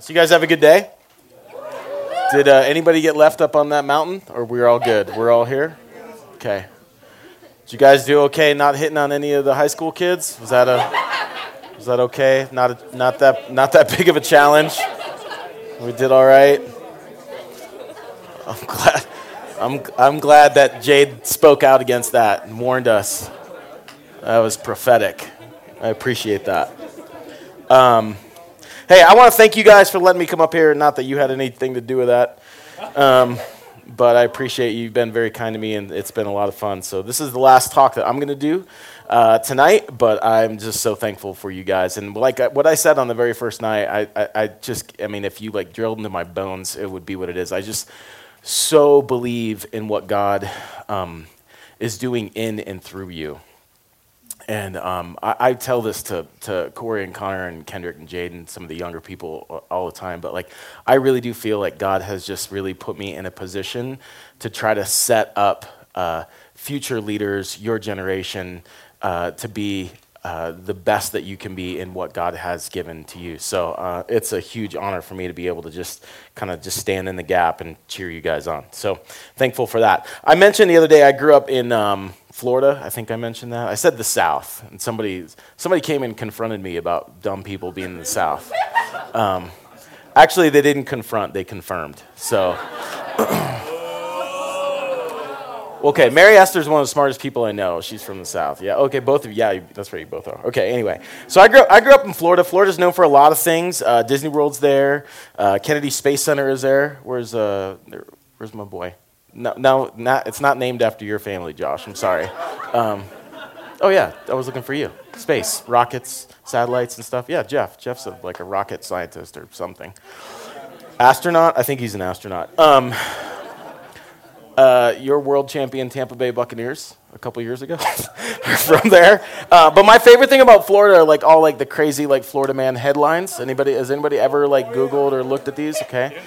So you guys have a good day? Did uh, anybody get left up on that mountain, or we're all good? We're all here. Okay. Did you guys do okay? Not hitting on any of the high school kids? Was that a? Was that okay? Not a, not that not that big of a challenge. We did all right. I'm glad. I'm I'm glad that Jade spoke out against that and warned us. That was prophetic. I appreciate that. Um, Hey, I want to thank you guys for letting me come up here. Not that you had anything to do with that. Um, but I appreciate you. You've been very kind to me, and it's been a lot of fun. So, this is the last talk that I'm going to do uh, tonight, but I'm just so thankful for you guys. And like I, what I said on the very first night, I, I, I just, I mean, if you like drilled into my bones, it would be what it is. I just so believe in what God um, is doing in and through you. And um, I, I, tell this to, to Corey and Connor and Kendrick and Jaden, some of the younger people all the time. But like, I really do feel like God has just really put me in a position to try to set up uh, future leaders, your generation, uh, to be uh, the best that you can be in what God has given to you. So uh, it's a huge honor for me to be able to just kind of just stand in the gap and cheer you guys on. So thankful for that. I mentioned the other day I grew up in. Um, Florida, I think I mentioned that. I said the South, and somebody, somebody came and confronted me about dumb people being in the South. Um, actually, they didn't confront, they confirmed. So, okay, Mary Esther's one of the smartest people I know. She's from the South. Yeah, okay, both of you, yeah, that's right, you both are. Okay, anyway. So I grew, I grew up in Florida. Florida's known for a lot of things. Uh, Disney World's there, uh, Kennedy Space Center is there. Where's, uh, where's my boy? No, no not, it's not named after your family, Josh. I'm sorry. Um, oh, yeah, I was looking for you. Space, rockets, satellites, and stuff. Yeah, Jeff. Jeff's a, like a rocket scientist or something. Astronaut? I think he's an astronaut. Um, uh, your world champion Tampa Bay Buccaneers a couple years ago from there. Uh, but my favorite thing about Florida are like all like the crazy like Florida man headlines. Anybody has anybody ever like Googled or looked at these? Okay.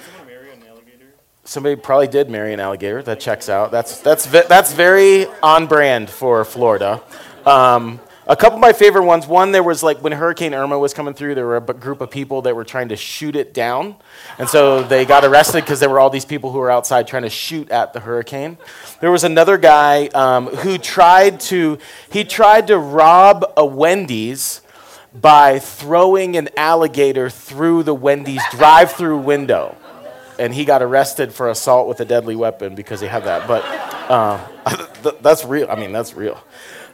Somebody probably did marry an alligator. That checks out. That's, that's, that's very on brand for Florida. Um, a couple of my favorite ones. One, there was like when Hurricane Irma was coming through, there were a group of people that were trying to shoot it down. And so they got arrested because there were all these people who were outside trying to shoot at the hurricane. There was another guy um, who tried to, he tried to rob a Wendy's by throwing an alligator through the Wendy's drive through window and he got arrested for assault with a deadly weapon because he had that. But uh, that's real. I mean, that's real.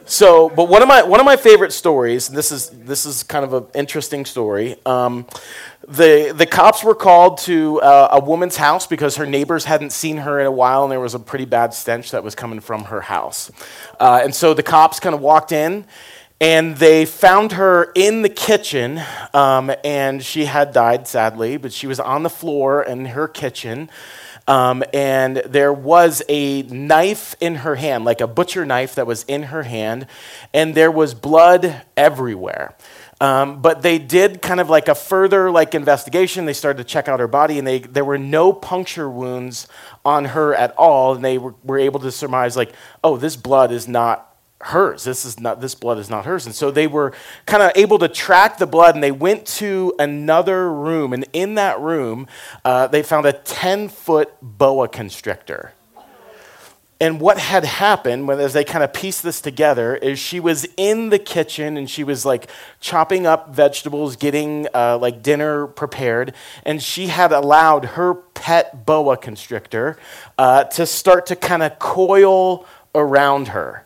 So, but one of my one of my favorite stories, and this is this is kind of an interesting story. Um, the the cops were called to uh, a woman's house because her neighbors hadn't seen her in a while, and there was a pretty bad stench that was coming from her house. Uh, and so the cops kind of walked in, and they found her in the kitchen, um, and she had died, sadly, but she was on the floor in her kitchen. Um, and there was a knife in her hand, like a butcher knife that was in her hand, and there was blood everywhere. Um, but they did kind of like a further like investigation. They started to check out her body, and they, there were no puncture wounds on her at all. And they were, were able to surmise like, oh, this blood is not hers. This is not this blood is not hers. And so they were kind of able to track the blood, and they went to another room, and in that room, uh, they found a ten foot boa constrictor. And what had happened when, as they kind of pieced this together is she was in the kitchen and she was like chopping up vegetables, getting uh, like dinner prepared, and she had allowed her pet boa constrictor uh, to start to kind of coil around her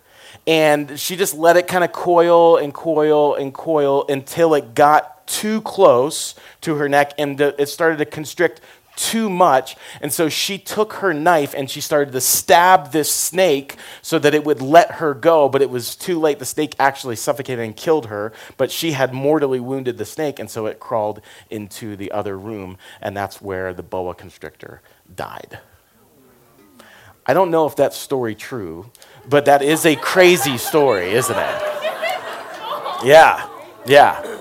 and she just let it kind of coil and coil and coil until it got too close to her neck and it started to constrict too much. And so she took her knife and she started to stab this snake so that it would let her go, but it was too late. The snake actually suffocated and killed her, but she had mortally wounded the snake, and so it crawled into the other room, and that's where the boa constrictor died. I don't know if that's story true, but that is a crazy story, isn't it? Yeah, yeah.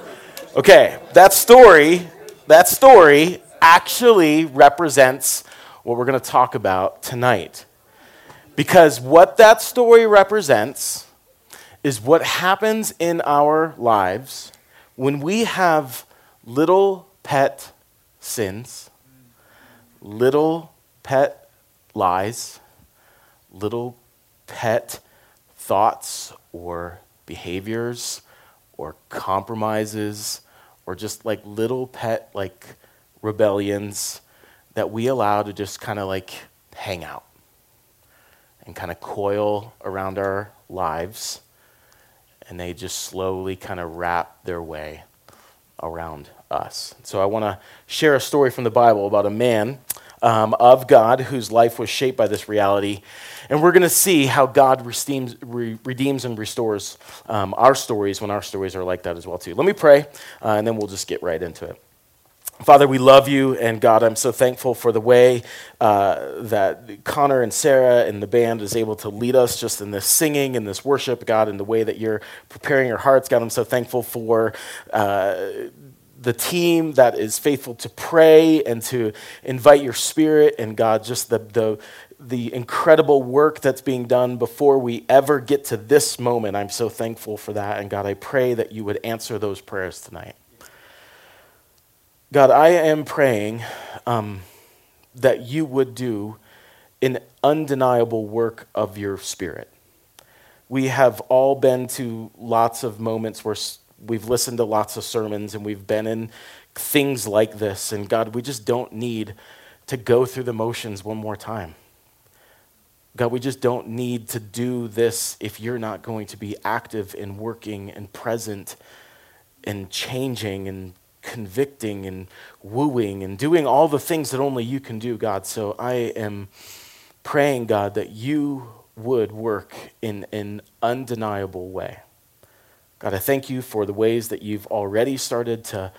Okay, that story, that story actually represents what we're going to talk about tonight. Because what that story represents is what happens in our lives when we have little pet sins, little pet lies, little pet thoughts or behaviors or compromises or just like little pet like rebellions that we allow to just kind of like hang out and kind of coil around our lives and they just slowly kind of wrap their way around us. So I want to share a story from the Bible about a man um, of God whose life was shaped by this reality. And we're going to see how God redeems, re- redeems and restores um, our stories when our stories are like that as well too. Let me pray, uh, and then we'll just get right into it. Father, we love you, and God, I'm so thankful for the way uh, that Connor and Sarah and the band is able to lead us just in this singing and this worship, God, in the way that you're preparing our hearts. God, I'm so thankful for uh, the team that is faithful to pray and to invite your spirit, and God, just the, the, the incredible work that's being done before we ever get to this moment. I'm so thankful for that, and God, I pray that you would answer those prayers tonight. God, I am praying um, that you would do an undeniable work of your spirit. We have all been to lots of moments where we've listened to lots of sermons and we've been in things like this. And God, we just don't need to go through the motions one more time. God, we just don't need to do this if you're not going to be active and working and present and changing and convicting and wooing and doing all the things that only you can do, God. So I am praying, God, that you would work in an undeniable way. God, I thank you for the ways that you've already started to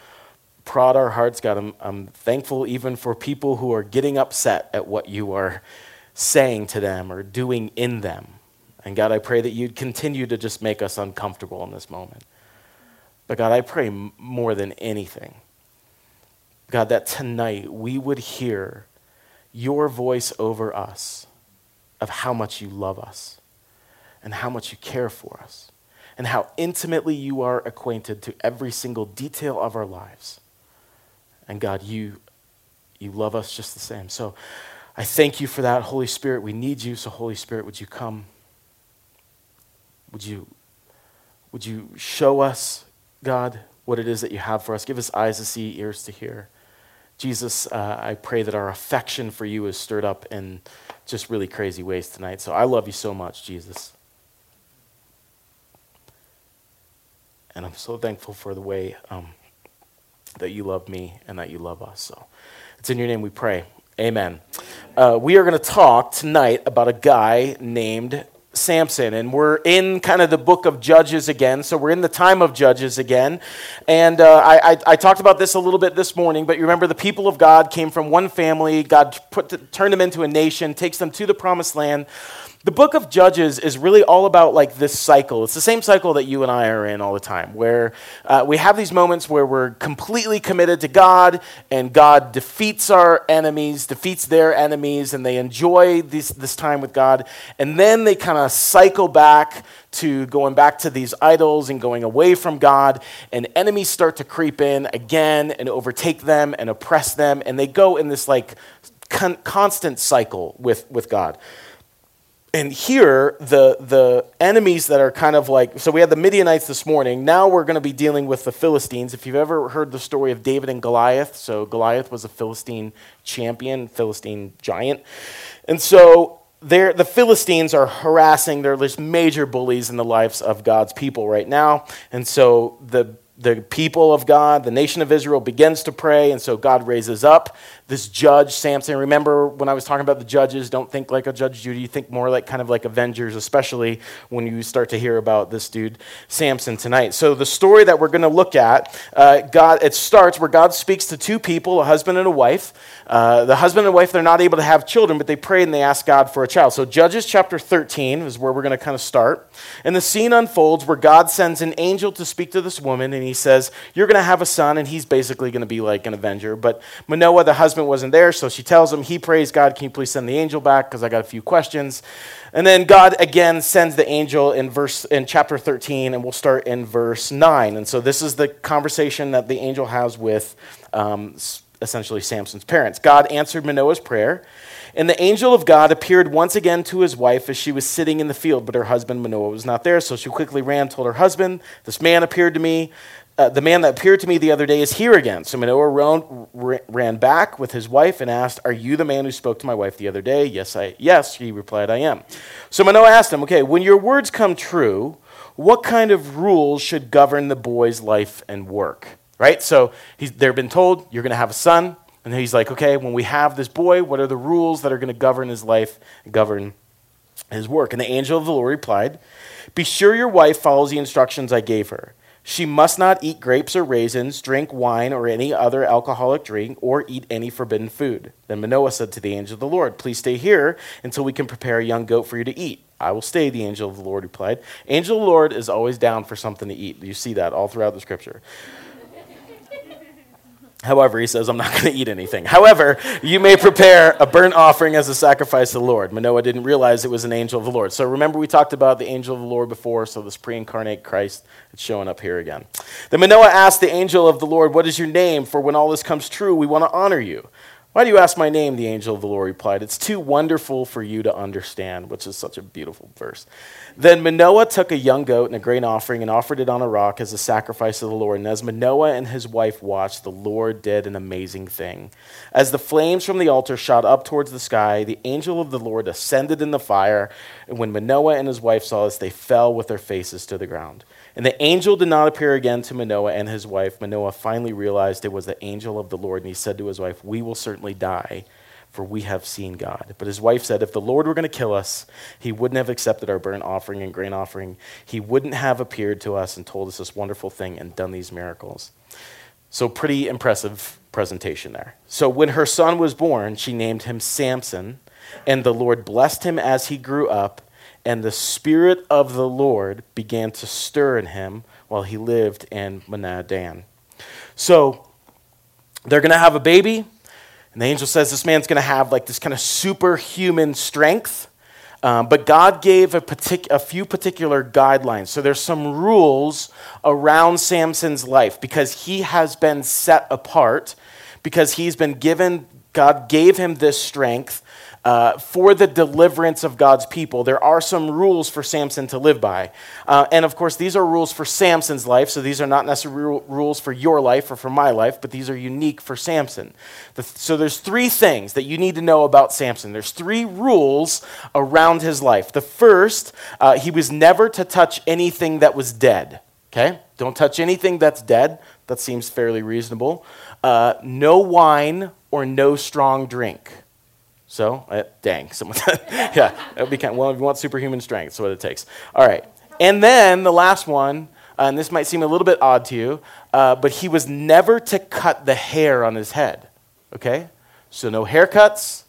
prod our hearts. God, I'm, I'm thankful even for people who are getting upset at what you are saying to them or doing in them. And God, I pray that you'd continue to just make us uncomfortable in this moment. But God, I pray more than anything, God, that tonight we would hear your voice over us of how much you love us and how much you care for us and how intimately you are acquainted to every single detail of our lives. And God, you, you love us just the same. So I thank you for that, Holy Spirit. We need you. So, Holy Spirit, would you come? Would you, would you show us God, what it is that you have for us. Give us eyes to see, ears to hear. Jesus, uh, I pray that our affection for you is stirred up in just really crazy ways tonight. So I love you so much, Jesus. And I'm so thankful for the way um, that you love me and that you love us. So it's in your name we pray. Amen. Uh, we are going to talk tonight about a guy named Samson, and we're in kind of the book of Judges again. So we're in the time of Judges again. And uh, I, I, I, talked about this a little bit this morning, but you remember the people of God came from one family. God put, turned them into a nation, takes them to the promised land the book of Judges is really all about like this cycle. It's the same cycle that you and I are in all the time, where uh, we have these moments where we're completely committed to God, and God defeats our enemies, defeats their enemies, and they enjoy this, this time with God. And then they kind of cycle back to going back to these idols and going away from God, and enemies start to creep in again and overtake them and oppress them, and they go in this like con- constant cycle with, with God and here the the enemies that are kind of like so we had the midianites this morning. Now we're going to be dealing with the philistines. If you've ever heard the story of david and goliath so goliath was a philistine champion philistine giant. And so there the philistines are harassing they're just major bullies in the lives of god's people right now. And so the the people of God, the nation of Israel begins to pray, and so God raises up this judge, Samson. Remember when I was talking about the judges, don't think like a Judge Judy, think more like kind of like Avengers, especially when you start to hear about this dude, Samson, tonight. So the story that we're going to look at, uh, God, it starts where God speaks to two people, a husband and a wife. Uh, the husband and wife, they're not able to have children, but they pray and they ask God for a child. So Judges chapter 13 is where we're going to kind of start. And the scene unfolds where God sends an angel to speak to this woman, and he says, You're going to have a son, and he's basically going to be like an Avenger. But Manoah, the husband, wasn't there, so she tells him, He prays, God, can you please send the angel back? Because I got a few questions. And then God again sends the angel in verse in chapter 13, and we'll start in verse 9. And so this is the conversation that the angel has with um, essentially Samson's parents. God answered Manoah's prayer, and the angel of God appeared once again to his wife as she was sitting in the field, but her husband Manoah was not there. So she quickly ran, told her husband, This man appeared to me. Uh, the man that appeared to me the other day is here again. So Manoah ran, ran back with his wife and asked, Are you the man who spoke to my wife the other day? Yes, I, yes, he replied, I am. So Manoah asked him, Okay, when your words come true, what kind of rules should govern the boy's life and work? Right? So they've been told, You're going to have a son. And he's like, Okay, when we have this boy, what are the rules that are going to govern his life govern his work? And the angel of the Lord replied, Be sure your wife follows the instructions I gave her. She must not eat grapes or raisins, drink wine or any other alcoholic drink, or eat any forbidden food. Then Manoah said to the angel of the Lord, Please stay here until we can prepare a young goat for you to eat. I will stay, the angel of the Lord replied. Angel of the Lord is always down for something to eat. You see that all throughout the scripture. However, he says, I'm not going to eat anything. However, you may prepare a burnt offering as a sacrifice to the Lord. Manoah didn't realize it was an angel of the Lord. So remember, we talked about the angel of the Lord before, so this pre incarnate Christ, it's showing up here again. Then Manoah asked the angel of the Lord, What is your name? For when all this comes true, we want to honor you. Why do you ask my name? The angel of the Lord replied. It's too wonderful for you to understand, which is such a beautiful verse. Then Manoah took a young goat and a grain offering and offered it on a rock as a sacrifice to the Lord. And as Manoah and his wife watched, the Lord did an amazing thing. As the flames from the altar shot up towards the sky, the angel of the Lord ascended in the fire. And when Manoah and his wife saw this, they fell with their faces to the ground. And the angel did not appear again to Manoah and his wife. Manoah finally realized it was the angel of the Lord, and he said to his wife, We will certainly die, for we have seen God. But his wife said, If the Lord were going to kill us, he wouldn't have accepted our burnt offering and grain offering. He wouldn't have appeared to us and told us this wonderful thing and done these miracles. So, pretty impressive presentation there. So, when her son was born, she named him Samson, and the Lord blessed him as he grew up and the Spirit of the Lord began to stir in him while he lived in Mahaneh-dan. So they're going to have a baby, and the angel says this man's going to have like this kind of superhuman strength. Um, but God gave a, partic- a few particular guidelines. So there's some rules around Samson's life because he has been set apart, because he's been given, God gave him this strength uh, for the deliverance of God's people. There are some rules for Samson to live by. Uh, and of course, these are rules for Samson's life, so these are not necessarily rules for your life or for my life, but these are unique for Samson. The, so there's three things that you need to know about Samson. There's three rules around his life. The first, uh, he was never to touch anything that was dead. Okay? Don't touch anything that's dead. That seems fairly reasonable. Uh, no wine or no strong drink. So, uh, dang, someone, yeah, that would be kind of, well, if you want superhuman strength, that's what it takes. All right. And then the last one, uh, and this might seem a little bit odd to you, uh, but he was never to cut the hair on his head. Okay? So, no haircuts,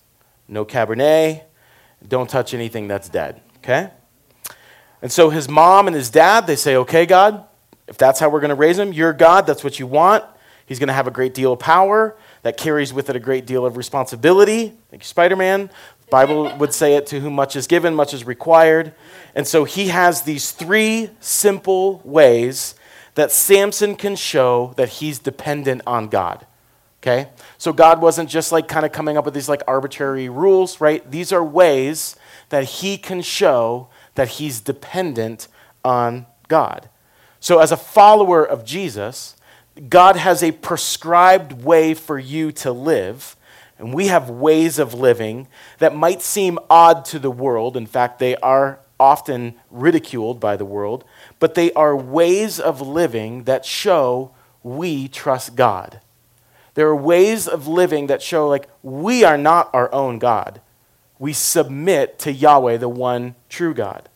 no Cabernet, don't touch anything that's dead. Okay? And so his mom and his dad, they say, okay, God, if that's how we're going to raise him, you're God, that's what you want. He's going to have a great deal of power that carries with it a great deal of responsibility. Thank you, Spider Man. The Bible would say it to whom much is given, much is required. And so he has these three simple ways that Samson can show that he's dependent on God. Okay? So God wasn't just like kind of coming up with these like arbitrary rules, right? These are ways that he can show that he's dependent on God. So as a follower of Jesus, God has a prescribed way for you to live, and we have ways of living that might seem odd to the world. In fact, they are often ridiculed by the world, but they are ways of living that show we trust God. There are ways of living that show, like, we are not our own God. We submit to Yahweh, the one true God.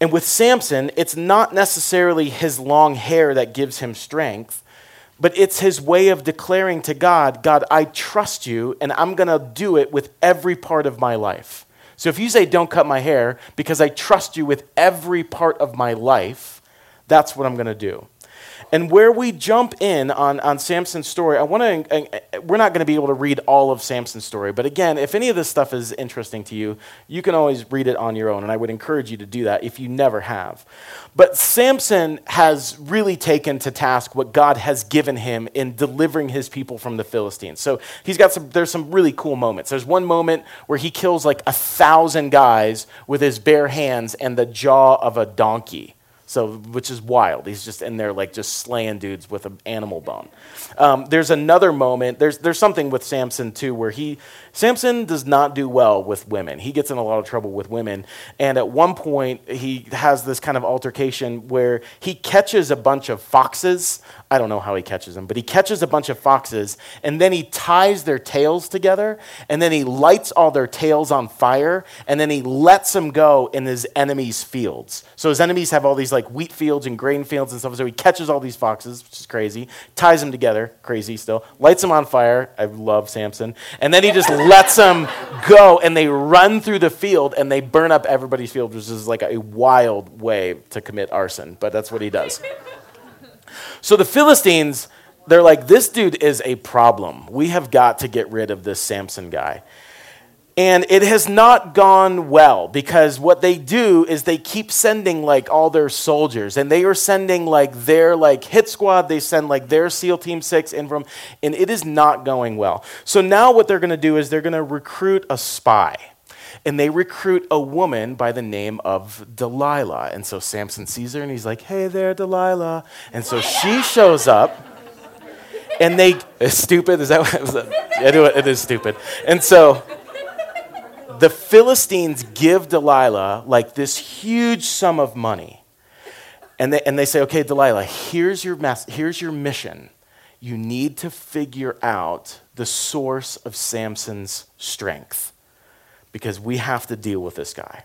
And with Samson, it's not necessarily his long hair that gives him strength, but it's his way of declaring to God, God, I trust you, and I'm going to do it with every part of my life. So if you say, don't cut my hair, because I trust you with every part of my life, that's what I'm going to do. And where we jump in on, on Samson's story, I want to, uh, uh, we're not going to be able to read all of Samson's story, but again, if any of this stuff is interesting to you, you can always read it on your own, and I would encourage you to do that if you never have. But Samson has really taken to task what God has given him in delivering his people from the Philistines. So he's got some, there's some really cool moments. There's one moment where he kills like a thousand guys with his bare hands and the jaw of a donkey. So, which is wild. He's just in there, like, just slaying dudes with an animal bone. Um, there's another moment. There's, there's something with Samson, too, where he, Samson does not do well with women. He gets in a lot of trouble with women. And at one point, he has this kind of altercation where he catches a bunch of foxes I don't know how he catches them, but he catches a bunch of foxes and then he ties their tails together and then he lights all their tails on fire and then he lets them go in his enemies' fields. So his enemies have all these like wheat fields and grain fields and stuff. So he catches all these foxes, which is crazy, ties them together, crazy still, lights them on fire. I love Samson. And then he just lets them go and they run through the field and they burn up everybody's field, which is like a wild way to commit arson, but that's what he does. So the Philistines, they're like, this dude is a problem. We have got to get rid of this Samson guy. And it has not gone well because what they do is they keep sending like all their soldiers and they are sending like their like hit squad, they send like their SEAL Team 6 in from, and it is not going well. So now what they're going to do is they're going to recruit a spy and they recruit a woman by the name of Delilah. And so Samson sees her and he's like, hey there, Delilah. And so she shows up. And they, it's stupid, is that what it is stupid. And so the Philistines give Delilah like this huge sum of money. And they, and they say, okay, Delilah, here's your, mess, here's your mission. You need to figure out the source of Samson's strength because we have to deal with this guy.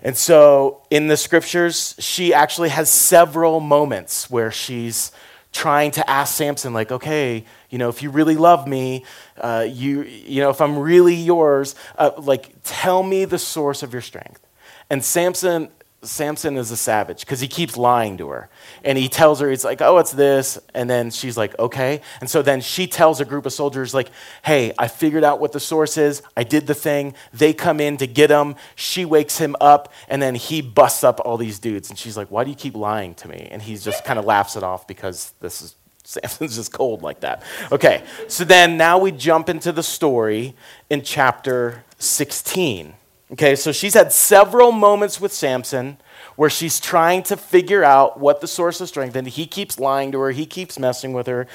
And so in the scriptures, she actually has several moments where she's trying to ask Samson, like, okay, you know, if you really love me, uh, you, you know, if I'm really yours, uh, like, tell me the source of your strength. And Samson Samson is a savage because he keeps lying to her. And he tells her, he's like, oh, it's this. And then she's like, okay. And so then she tells a group of soldiers, like, hey, I figured out what the source is. I did the thing. They come in to get him. She wakes him up. And then he busts up all these dudes. And she's like, why do you keep lying to me? And he just kind of laughs it off because this is Samson's just cold like that. Okay, so then now we jump into the story in chapter 16. Okay, so she's had several moments with Samson where she's trying to figure out what the source of strength and he keeps lying to her, he keeps messing with her.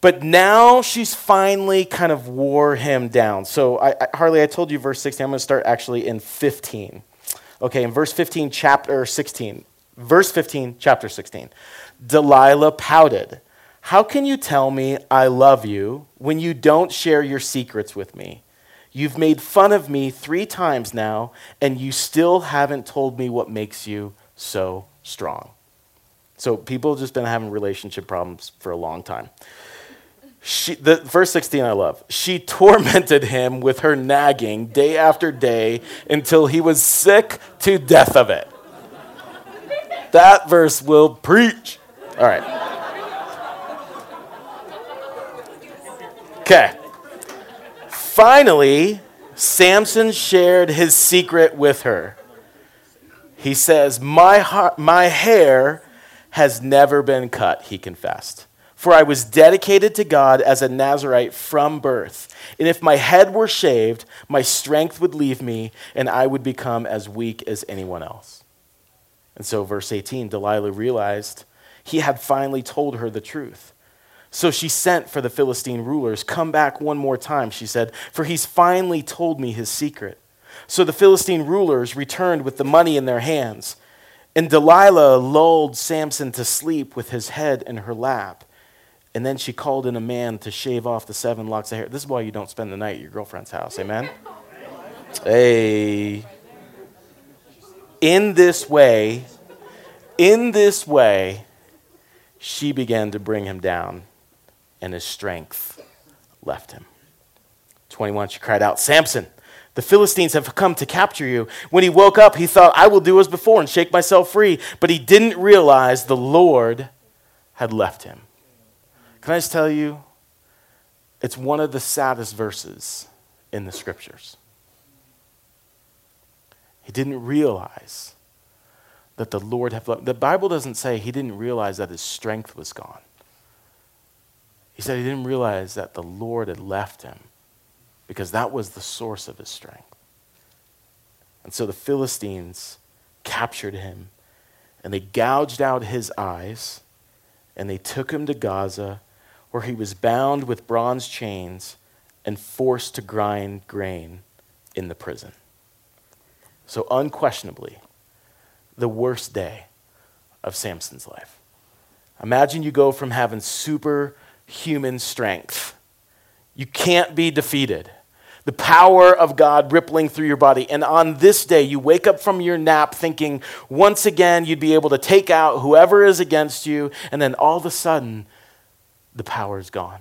But now she's finally kind of wore him down. So, I, I, Harley, I told you verse 16. I'm going to start actually in 15. Okay, in verse 15, chapter 16. Verse 15, chapter 16. Delilah pouted. How can you tell me I love you when you don't share your secrets with me? You've made fun of me three times now, and you still haven't told me what makes you so strong. So people have just been having relationship problems for a long time. She, the, verse 16 I love. She tormented him with her nagging day after day until he was sick to death of it. That verse will preach. All right. Okay. Finally, Samson shared his secret with her. He says, My, heart, my hair has never been cut, he confessed. For I was dedicated to God as a Nazarite from birth. And if my head were shaved, my strength would leave me, and I would become as weak as anyone else. And so, verse 18, Delilah realized he had finally told her the truth. So she sent for the Philistine rulers. Come back one more time, she said, for he's finally told me his secret. So the Philistine rulers returned with the money in their hands. And Delilah lulled Samson to sleep with his head in her lap. And then she called in a man to shave off the seven locks of hair. This is why you don't spend the night at your girlfriend's house. Amen? Hey. In this way, in this way, she began to bring him down and his strength left him. 21, she cried out, Samson, the Philistines have come to capture you. When he woke up, he thought, I will do as before and shake myself free. But he didn't realize the Lord had left him. Can I just tell you, it's one of the saddest verses in the scriptures. He didn't realize that the Lord had left. The Bible doesn't say he didn't realize that his strength was gone. He said he didn't realize that the Lord had left him because that was the source of his strength. And so the Philistines captured him and they gouged out his eyes and they took him to Gaza where he was bound with bronze chains and forced to grind grain in the prison. So, unquestionably, the worst day of Samson's life. Imagine you go from having superhuman strength, you can't be defeated. The power of God rippling through your body. And on this day, you wake up from your nap thinking once again you'd be able to take out whoever is against you, and then all of a sudden, the power is gone.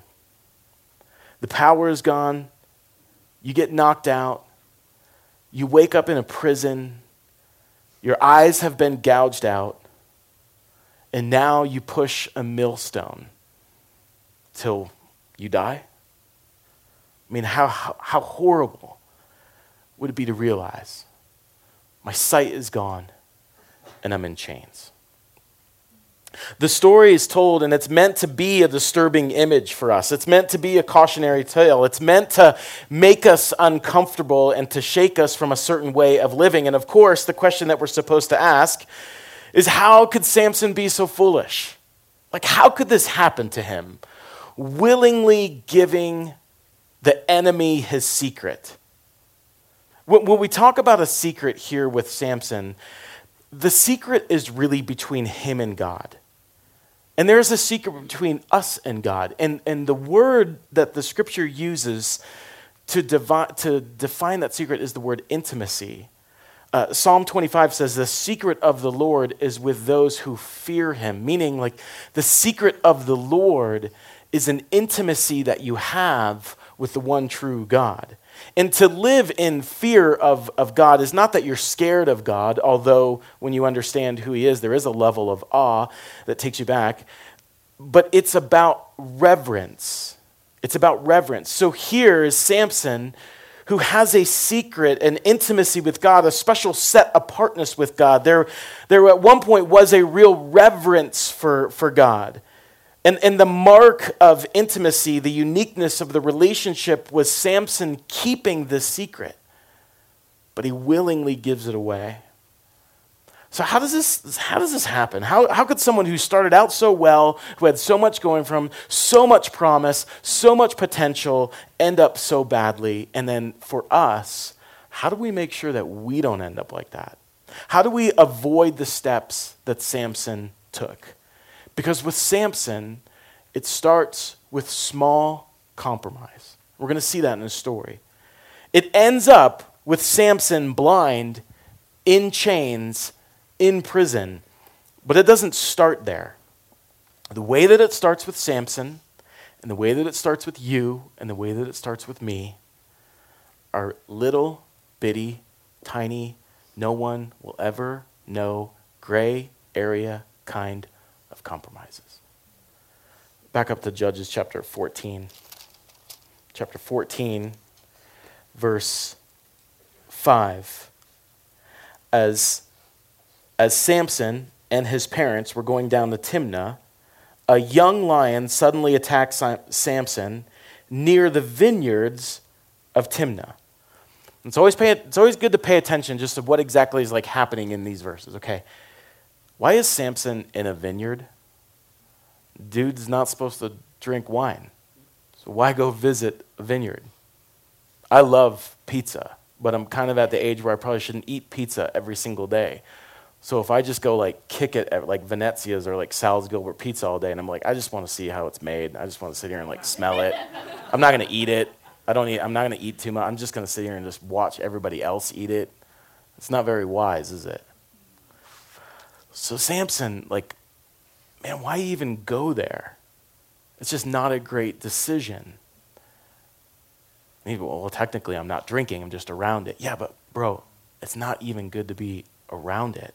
The power is gone. You get knocked out. You wake up in a prison. Your eyes have been gouged out. And now you push a millstone till you die? I mean, how, how, how horrible would it be to realize my sight is gone and I'm in chains? The story is told, and it's meant to be a disturbing image for us. It's meant to be a cautionary tale. It's meant to make us uncomfortable and to shake us from a certain way of living. And of course, the question that we're supposed to ask is how could Samson be so foolish? Like, how could this happen to him? Willingly giving the enemy his secret. When we talk about a secret here with Samson, the secret is really between him and God. And there's a secret between us and God. And, and the word that the scripture uses to, devi- to define that secret is the word intimacy. Uh, Psalm 25 says, The secret of the Lord is with those who fear him, meaning, like, the secret of the Lord is an intimacy that you have with the one true God. And to live in fear of, of God is not that you're scared of God, although when you understand who He is, there is a level of awe that takes you back. But it's about reverence. It's about reverence. So here is Samson who has a secret, an intimacy with God, a special set apartness with God. There, there at one point was a real reverence for, for God. And, and the mark of intimacy, the uniqueness of the relationship, was Samson keeping this secret, but he willingly gives it away. So, how does this, how does this happen? How, how could someone who started out so well, who had so much going from, so much promise, so much potential, end up so badly? And then for us, how do we make sure that we don't end up like that? How do we avoid the steps that Samson took? Because with Samson, it starts with small compromise. We're going to see that in the story. It ends up with Samson blind, in chains, in prison. But it doesn't start there. The way that it starts with Samson, and the way that it starts with you, and the way that it starts with me are little, bitty, tiny, no one will ever know gray area kind of compromises. Back up to Judges chapter 14. Chapter 14, verse 5. As, as Samson and his parents were going down the Timnah, a young lion suddenly attacked Samson near the vineyards of Timnah. It's always, pay, it's always good to pay attention just to what exactly is like happening in these verses. Okay, why is Samson in a vineyard? Dude's not supposed to drink wine. So why go visit a vineyard? I love pizza, but I'm kind of at the age where I probably shouldn't eat pizza every single day. So if I just go like kick it at like Venezia's or like Sal's Gilbert Pizza all day, and I'm like, I just want to see how it's made. I just want to sit here and like smell it. I'm not gonna eat it. I don't eat. I'm not gonna eat too much. I'm just gonna sit here and just watch everybody else eat it. It's not very wise, is it? So Samson, like, man, why even go there? It's just not a great decision. Maybe, well, technically, I'm not drinking, I'm just around it. Yeah, but bro, it's not even good to be around it.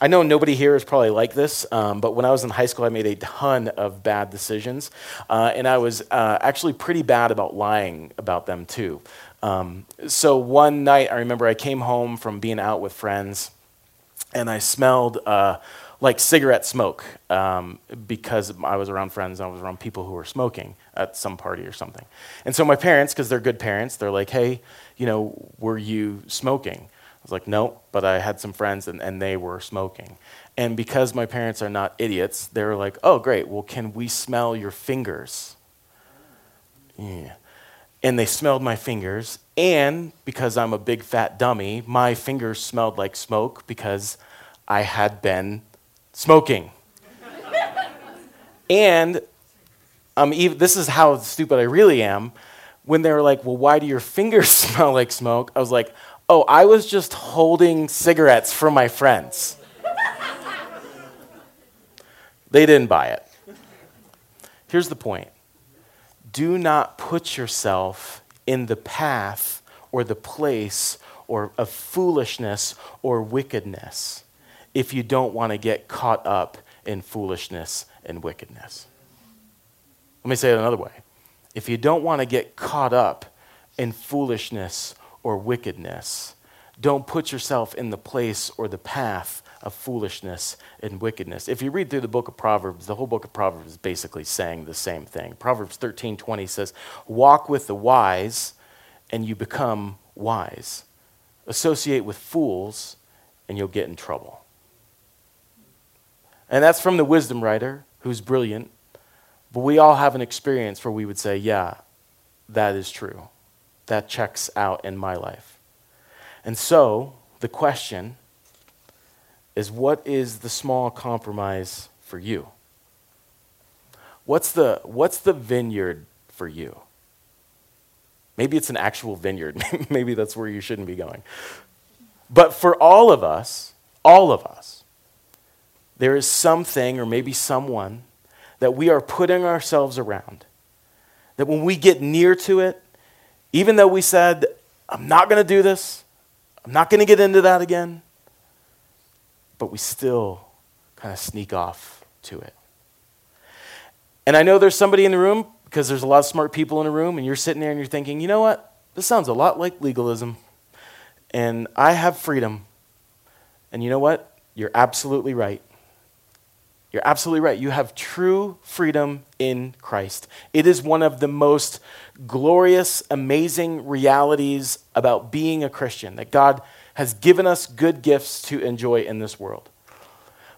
I know nobody here is probably like this, um, but when I was in high school, I made a ton of bad decisions. Uh, and I was uh, actually pretty bad about lying about them, too. Um, so one night, I remember I came home from being out with friends, and I smelled uh, like cigarette smoke um, because I was around friends, I was around people who were smoking at some party or something. And so my parents, because they're good parents, they're like, hey, you know, were you smoking? I was like, no, but I had some friends and, and they were smoking. And because my parents are not idiots, they were like, oh, great, well, can we smell your fingers? Yeah. And they smelled my fingers. And because I'm a big fat dummy, my fingers smelled like smoke because I had been smoking. and um, even, this is how stupid I really am. When they were like, well, why do your fingers smell like smoke? I was like, Oh, I was just holding cigarettes for my friends. they didn't buy it. Here's the point do not put yourself in the path or the place or of foolishness or wickedness if you don't want to get caught up in foolishness and wickedness. Let me say it another way. If you don't want to get caught up in foolishness or wickedness. Don't put yourself in the place or the path of foolishness and wickedness. If you read through the book of Proverbs, the whole book of Proverbs is basically saying the same thing. Proverbs 13:20 says, "Walk with the wise and you become wise. Associate with fools and you'll get in trouble." And that's from the wisdom writer who's brilliant. But we all have an experience where we would say, "Yeah, that is true." that checks out in my life. And so, the question is what is the small compromise for you? What's the, what's the vineyard for you? Maybe it's an actual vineyard. Maybe that's where you shouldn't be going. But for all of us, all of us, there is something or maybe someone that we are putting ourselves around. That when we get near to it, even though we said, I'm not going to do this, I'm not going to get into that again, but we still kind of sneak off to it. And I know there's somebody in the room, because there's a lot of smart people in the room, and you're sitting there and you're thinking, you know what? This sounds a lot like legalism. And I have freedom. And you know what? You're absolutely right. You're absolutely right. You have true freedom in Christ. It is one of the most glorious, amazing realities about being a Christian that God has given us good gifts to enjoy in this world.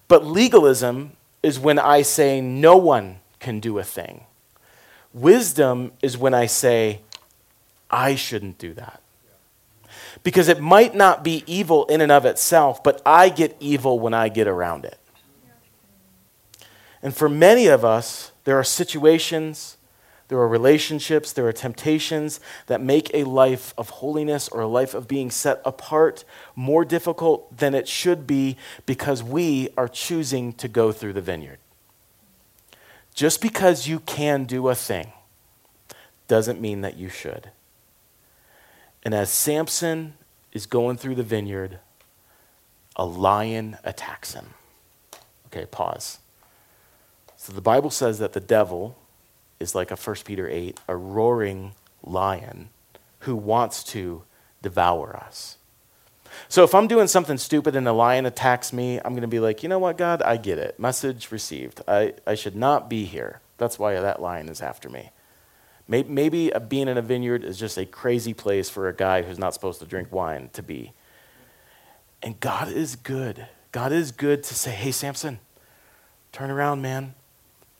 But legalism is when I say no one can do a thing. Wisdom is when I say I shouldn't do that. Because it might not be evil in and of itself, but I get evil when I get around it. And for many of us, there are situations, there are relationships, there are temptations that make a life of holiness or a life of being set apart more difficult than it should be because we are choosing to go through the vineyard. Just because you can do a thing doesn't mean that you should. And as Samson is going through the vineyard, a lion attacks him. Okay, pause. So the Bible says that the devil is like a 1 Peter 8, a roaring lion who wants to devour us. So if I'm doing something stupid and a lion attacks me, I'm going to be like, you know what, God, I get it. Message received. I, I should not be here. That's why that lion is after me. Maybe, maybe being in a vineyard is just a crazy place for a guy who's not supposed to drink wine to be. And God is good. God is good to say, hey, Samson, turn around, man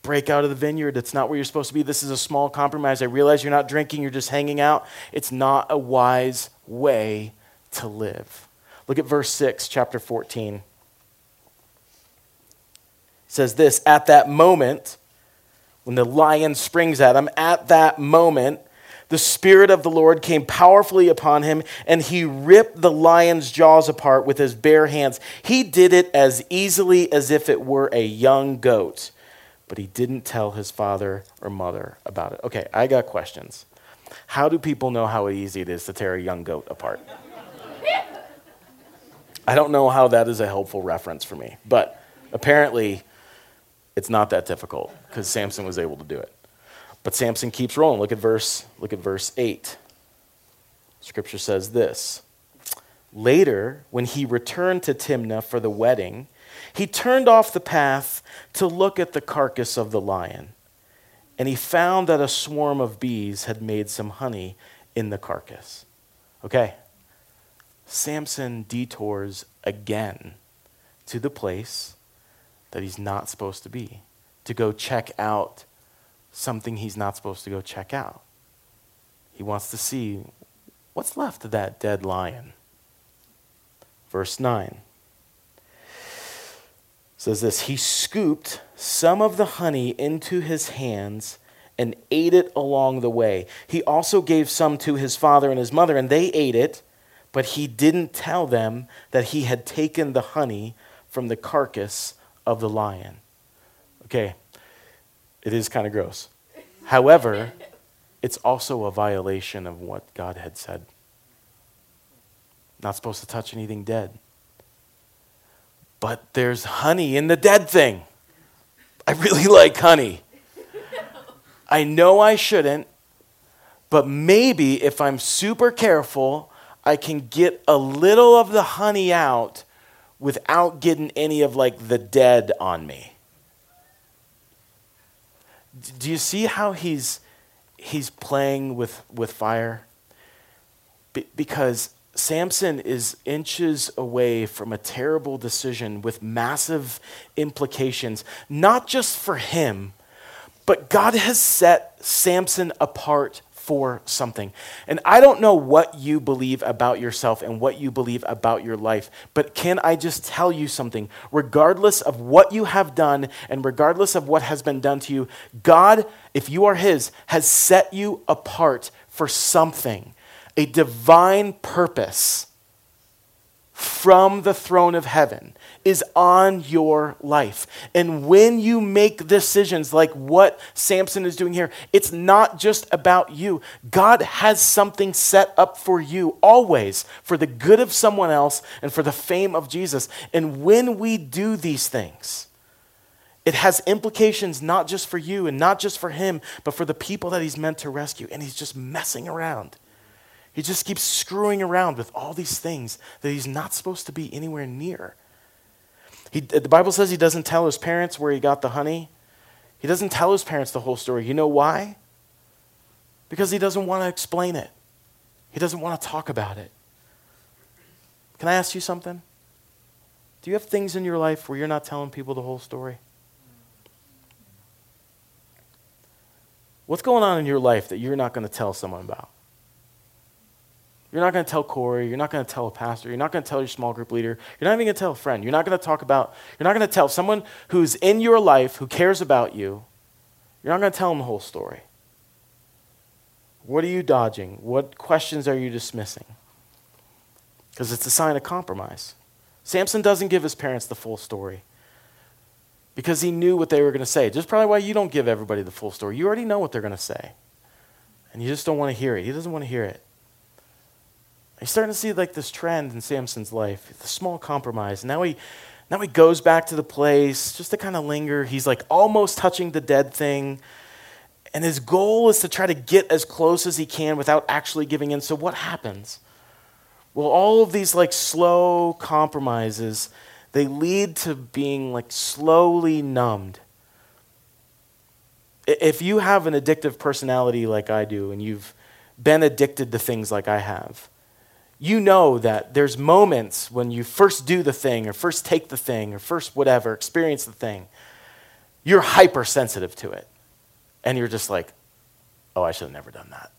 break out of the vineyard. That's not where you're supposed to be. This is a small compromise. I realize you're not drinking, you're just hanging out. It's not a wise way to live. Look at verse 6, chapter 14. It says this At that moment, when the lion springs at him, at that moment, the Spirit of the Lord came powerfully upon him, and he ripped the lion's jaws apart with his bare hands. He did it as easily as if it were a young goat but he didn't tell his father or mother about it. Okay, I got questions. How do people know how easy it is to tear a young goat apart? I don't know how that is a helpful reference for me, but apparently it's not that difficult because Samson was able to do it. But Samson keeps rolling. Look at verse look at verse 8. Scripture says this. Later, when he returned to Timnah for the wedding, he turned off the path to look at the carcass of the lion, and he found that a swarm of bees had made some honey in the carcass. Okay, Samson detours again to the place that he's not supposed to be, to go check out something he's not supposed to go check out. He wants to see what's left of that dead lion. Verse 9 says this He scooped some of the honey into his hands and ate it along the way. He also gave some to his father and his mother, and they ate it, but he didn't tell them that he had taken the honey from the carcass of the lion. Okay, it is kind of gross. However, it's also a violation of what God had said. Not supposed to touch anything dead. But there's honey in the dead thing. I really like honey. I know I shouldn't, but maybe if I'm super careful, I can get a little of the honey out without getting any of like the dead on me. Do you see how he's he's playing with with fire? Be- because Samson is inches away from a terrible decision with massive implications, not just for him, but God has set Samson apart for something. And I don't know what you believe about yourself and what you believe about your life, but can I just tell you something? Regardless of what you have done and regardless of what has been done to you, God, if you are His, has set you apart for something, a divine purpose from the throne of heaven is on your life. And when you make decisions like what Samson is doing here, it's not just about you. God has something set up for you always for the good of someone else and for the fame of Jesus. And when we do these things, it has implications not just for you and not just for him, but for the people that he's meant to rescue. And he's just messing around. He just keeps screwing around with all these things that he's not supposed to be anywhere near. He, the Bible says he doesn't tell his parents where he got the honey. He doesn't tell his parents the whole story. You know why? Because he doesn't want to explain it, he doesn't want to talk about it. Can I ask you something? Do you have things in your life where you're not telling people the whole story? What's going on in your life that you're not going to tell someone about? You're not going to tell Corey. You're not going to tell a pastor. You're not going to tell your small group leader. You're not even going to tell a friend. You're not going to talk about, you're not going to tell someone who's in your life, who cares about you. You're not going to tell them the whole story. What are you dodging? What questions are you dismissing? Because it's a sign of compromise. Samson doesn't give his parents the full story because he knew what they were going to say. Just probably why you don't give everybody the full story. You already know what they're going to say. And you just don't want to hear it. He doesn't want to hear it. You're starting to see like this trend in Samson's life, the small compromise. Now he, now he goes back to the place just to kind of linger. He's like almost touching the dead thing. And his goal is to try to get as close as he can without actually giving in. So what happens? Well, all of these like slow compromises, they lead to being like slowly numbed. If you have an addictive personality like I do, and you've been addicted to things like I have, you know that there's moments when you first do the thing or first take the thing or first whatever, experience the thing, you're hypersensitive to it. And you're just like, oh, I should have never done that.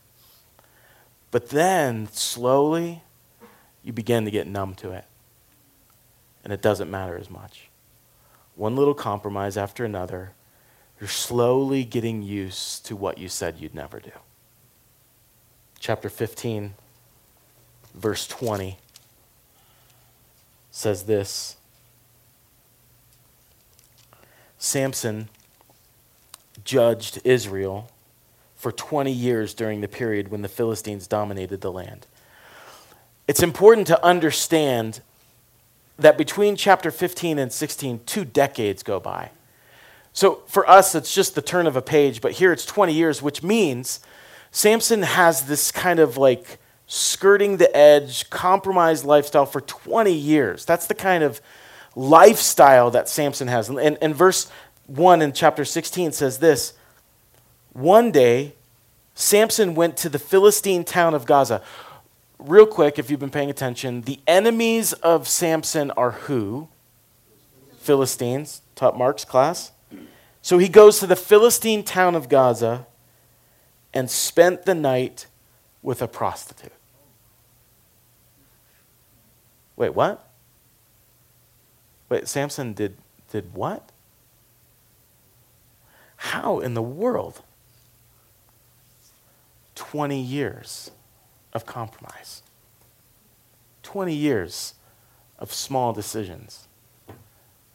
But then slowly, you begin to get numb to it. And it doesn't matter as much. One little compromise after another, you're slowly getting used to what you said you'd never do. Chapter 15 verse 20 says this Samson judged Israel for 20 years during the period when the Philistines dominated the land. It's important to understand that between chapter 15 and 16, two decades go by. So for us, it's just the turn of a page, but here it's 20 years, which means Samson has this kind of like skirting the edge, compromised lifestyle for 20 years. That's the kind of lifestyle that Samson has. And, and verse 1 in chapter 16 says this One day, Samson went to the Philistine town of Gaza. Real quick, if you've been paying attention, the enemies of Samson are who? Philistines. Taught Mark's class. So he goes to the Philistine town of Gaza and spent the night with a prostitute. Wait, what? Wait, Samson did did what? How in the world? 20 years of compromise. 20 years of small decisions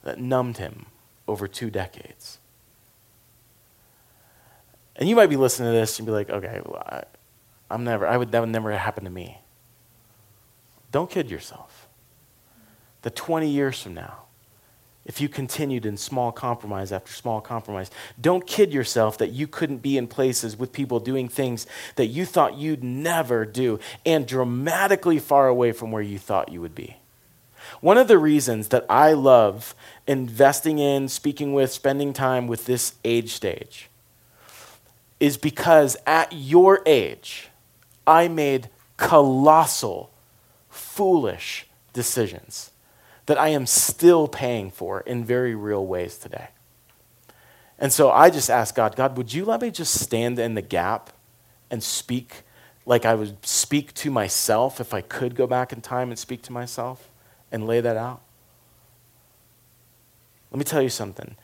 that numbed him over two decades. And you might be listening to this and be like, okay, well, I, I'm never, I would, that would never happen to me. Don't kid yourself. The 20 years from now, if you continued in small compromise after small compromise, don't kid yourself that you couldn't be in places with people doing things that you thought you'd never do and dramatically far away from where you thought you would be. One of the reasons that I love investing in, speaking with, spending time with this age stage is because at your age, I made colossal, foolish decisions that I am still paying for in very real ways today. And so I just asked God, God, would you let me just stand in the gap and speak like I would speak to myself if I could go back in time and speak to myself and lay that out? Let me tell you something.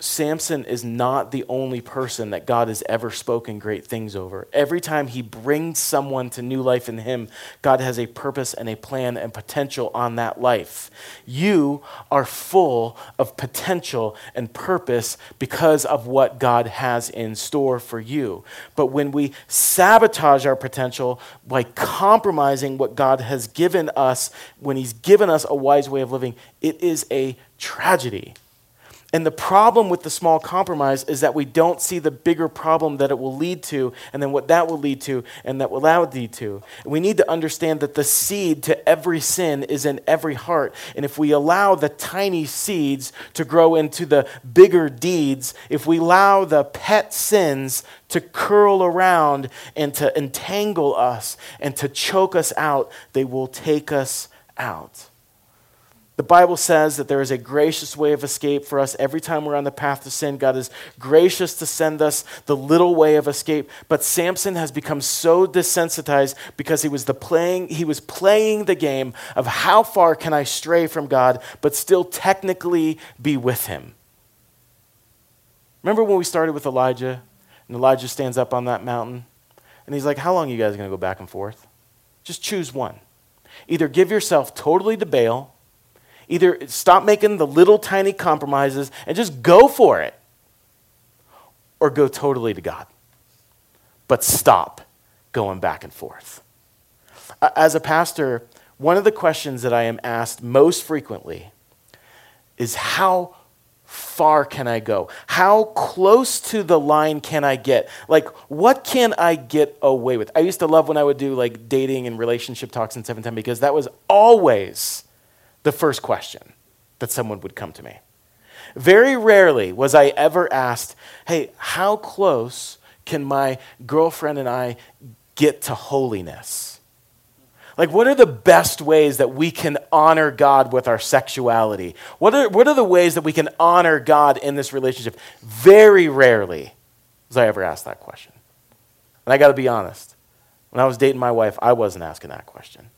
Samson is not the only person that God has ever spoken great things over. Every time he brings someone to new life in him, God has a purpose and a plan and potential on that life. You are full of potential and purpose because of what God has in store for you. But when we sabotage our potential by compromising what God has given us, when he's given us a wise way of living, it is a tragedy. And the problem with the small compromise is that we don't see the bigger problem that it will lead to, and then what that will lead to, and that will lead to. We need to understand that the seed to every sin is in every heart. And if we allow the tiny seeds to grow into the bigger deeds, if we allow the pet sins to curl around and to entangle us and to choke us out, they will take us out. The Bible says that there is a gracious way of escape for us every time we're on the path to sin. God is gracious to send us the little way of escape. But Samson has become so desensitized because he was the playing he was playing the game of how far can I stray from God but still technically be with him. Remember when we started with Elijah and Elijah stands up on that mountain and he's like, "How long are you guys going to go back and forth? Just choose one. Either give yourself totally to Baal Either stop making the little tiny compromises and just go for it, or go totally to God. But stop going back and forth. As a pastor, one of the questions that I am asked most frequently is how far can I go? How close to the line can I get? Like, what can I get away with? I used to love when I would do like dating and relationship talks in 710 because that was always the first question that someone would come to me. Very rarely was I ever asked, hey, how close can my girlfriend and I get to holiness? Like, what are the best ways that we can honor God with our sexuality? What are, what are the ways that we can honor God in this relationship? Very rarely was I ever asked that question. And I got to be honest, when I was dating my wife, I wasn't asking that question.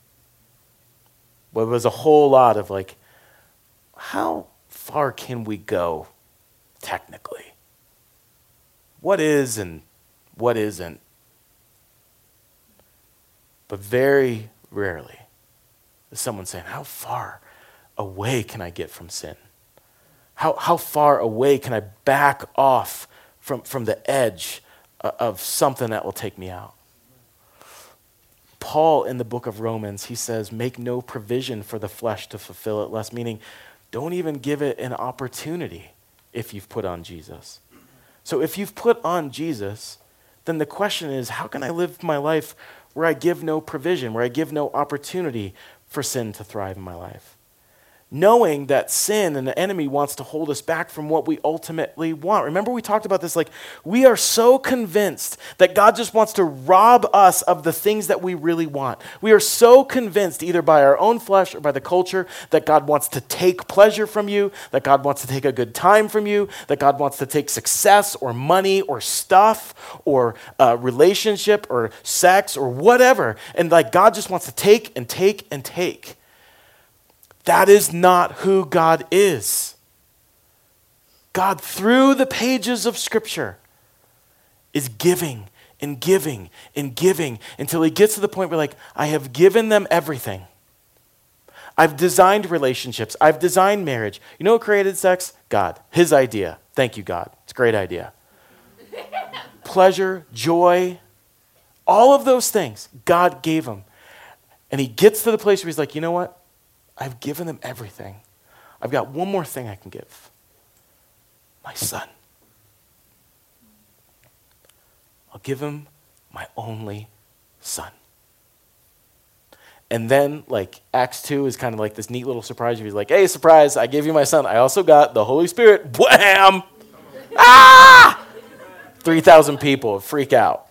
But it was a whole lot of like, how far can we go technically? What is and what isn't? But very rarely is someone saying, How far away can I get from sin? How, how far away can I back off from, from the edge of something that will take me out? Paul in the book of Romans, he says, make no provision for the flesh to fulfill it less, meaning don't even give it an opportunity if you've put on Jesus. So if you've put on Jesus, then the question is how can I live my life where I give no provision, where I give no opportunity for sin to thrive in my life? Knowing that sin and the enemy wants to hold us back from what we ultimately want. Remember, we talked about this like we are so convinced that God just wants to rob us of the things that we really want. We are so convinced, either by our own flesh or by the culture, that God wants to take pleasure from you, that God wants to take a good time from you, that God wants to take success or money or stuff or uh, relationship or sex or whatever. And like God just wants to take and take and take. That is not who God is. God, through the pages of Scripture, is giving and giving and giving until he gets to the point where, like, I have given them everything. I've designed relationships. I've designed marriage. You know who created sex? God. His idea. Thank you, God. It's a great idea. Pleasure, joy, all of those things, God gave him. And he gets to the place where he's like, you know what? I've given them everything. I've got one more thing I can give my son. I'll give him my only son. And then, like, Acts 2 is kind of like this neat little surprise. He's like, hey, surprise, I gave you my son. I also got the Holy Spirit. Wham! ah! 3,000 people freak out.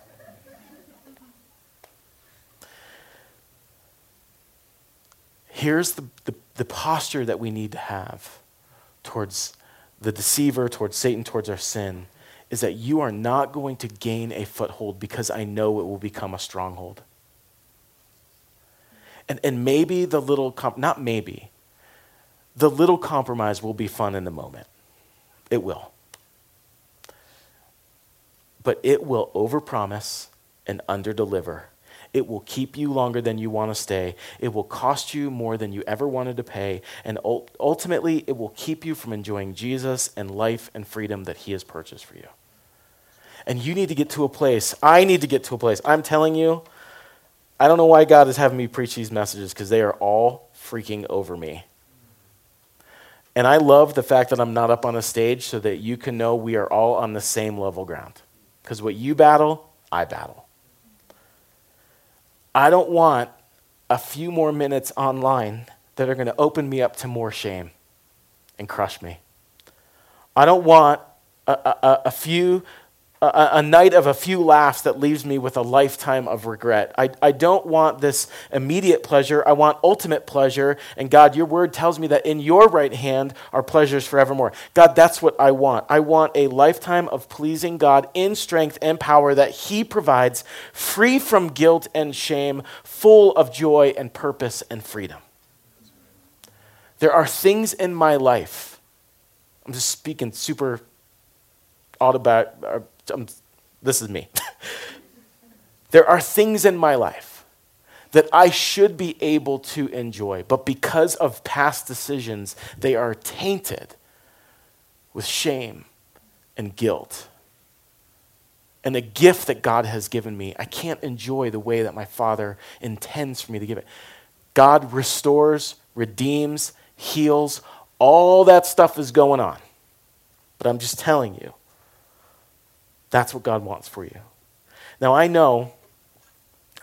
Here's the, the, the posture that we need to have towards the deceiver, towards Satan, towards our sin, is that you are not going to gain a foothold because I know it will become a stronghold. And, and maybe the little, comp- not maybe, the little compromise will be fun in the moment. It will. But it will overpromise and underdeliver it will keep you longer than you want to stay. It will cost you more than you ever wanted to pay. And ultimately, it will keep you from enjoying Jesus and life and freedom that He has purchased for you. And you need to get to a place. I need to get to a place. I'm telling you, I don't know why God is having me preach these messages because they are all freaking over me. And I love the fact that I'm not up on a stage so that you can know we are all on the same level ground. Because what you battle, I battle. I don't want a few more minutes online that are going to open me up to more shame and crush me. I don't want a, a, a few a, a, night of a few laughs that leaves me with a lifetime of regret. I, I don't want this immediate pleasure. I want ultimate pleasure. And God, your word tells me that in your right hand are pleasures forevermore. God, that's what I want. I want a lifetime of pleasing God in strength and power that He provides, free from guilt and shame, full of joy and purpose and freedom. There are things in my life. I'm just speaking super autobiographical uh, I'm, this is me. there are things in my life that I should be able to enjoy, but because of past decisions, they are tainted with shame and guilt. And the gift that God has given me, I can't enjoy the way that my Father intends for me to give it. God restores, redeems, heals, all that stuff is going on. But I'm just telling you, that's what God wants for you. Now, I know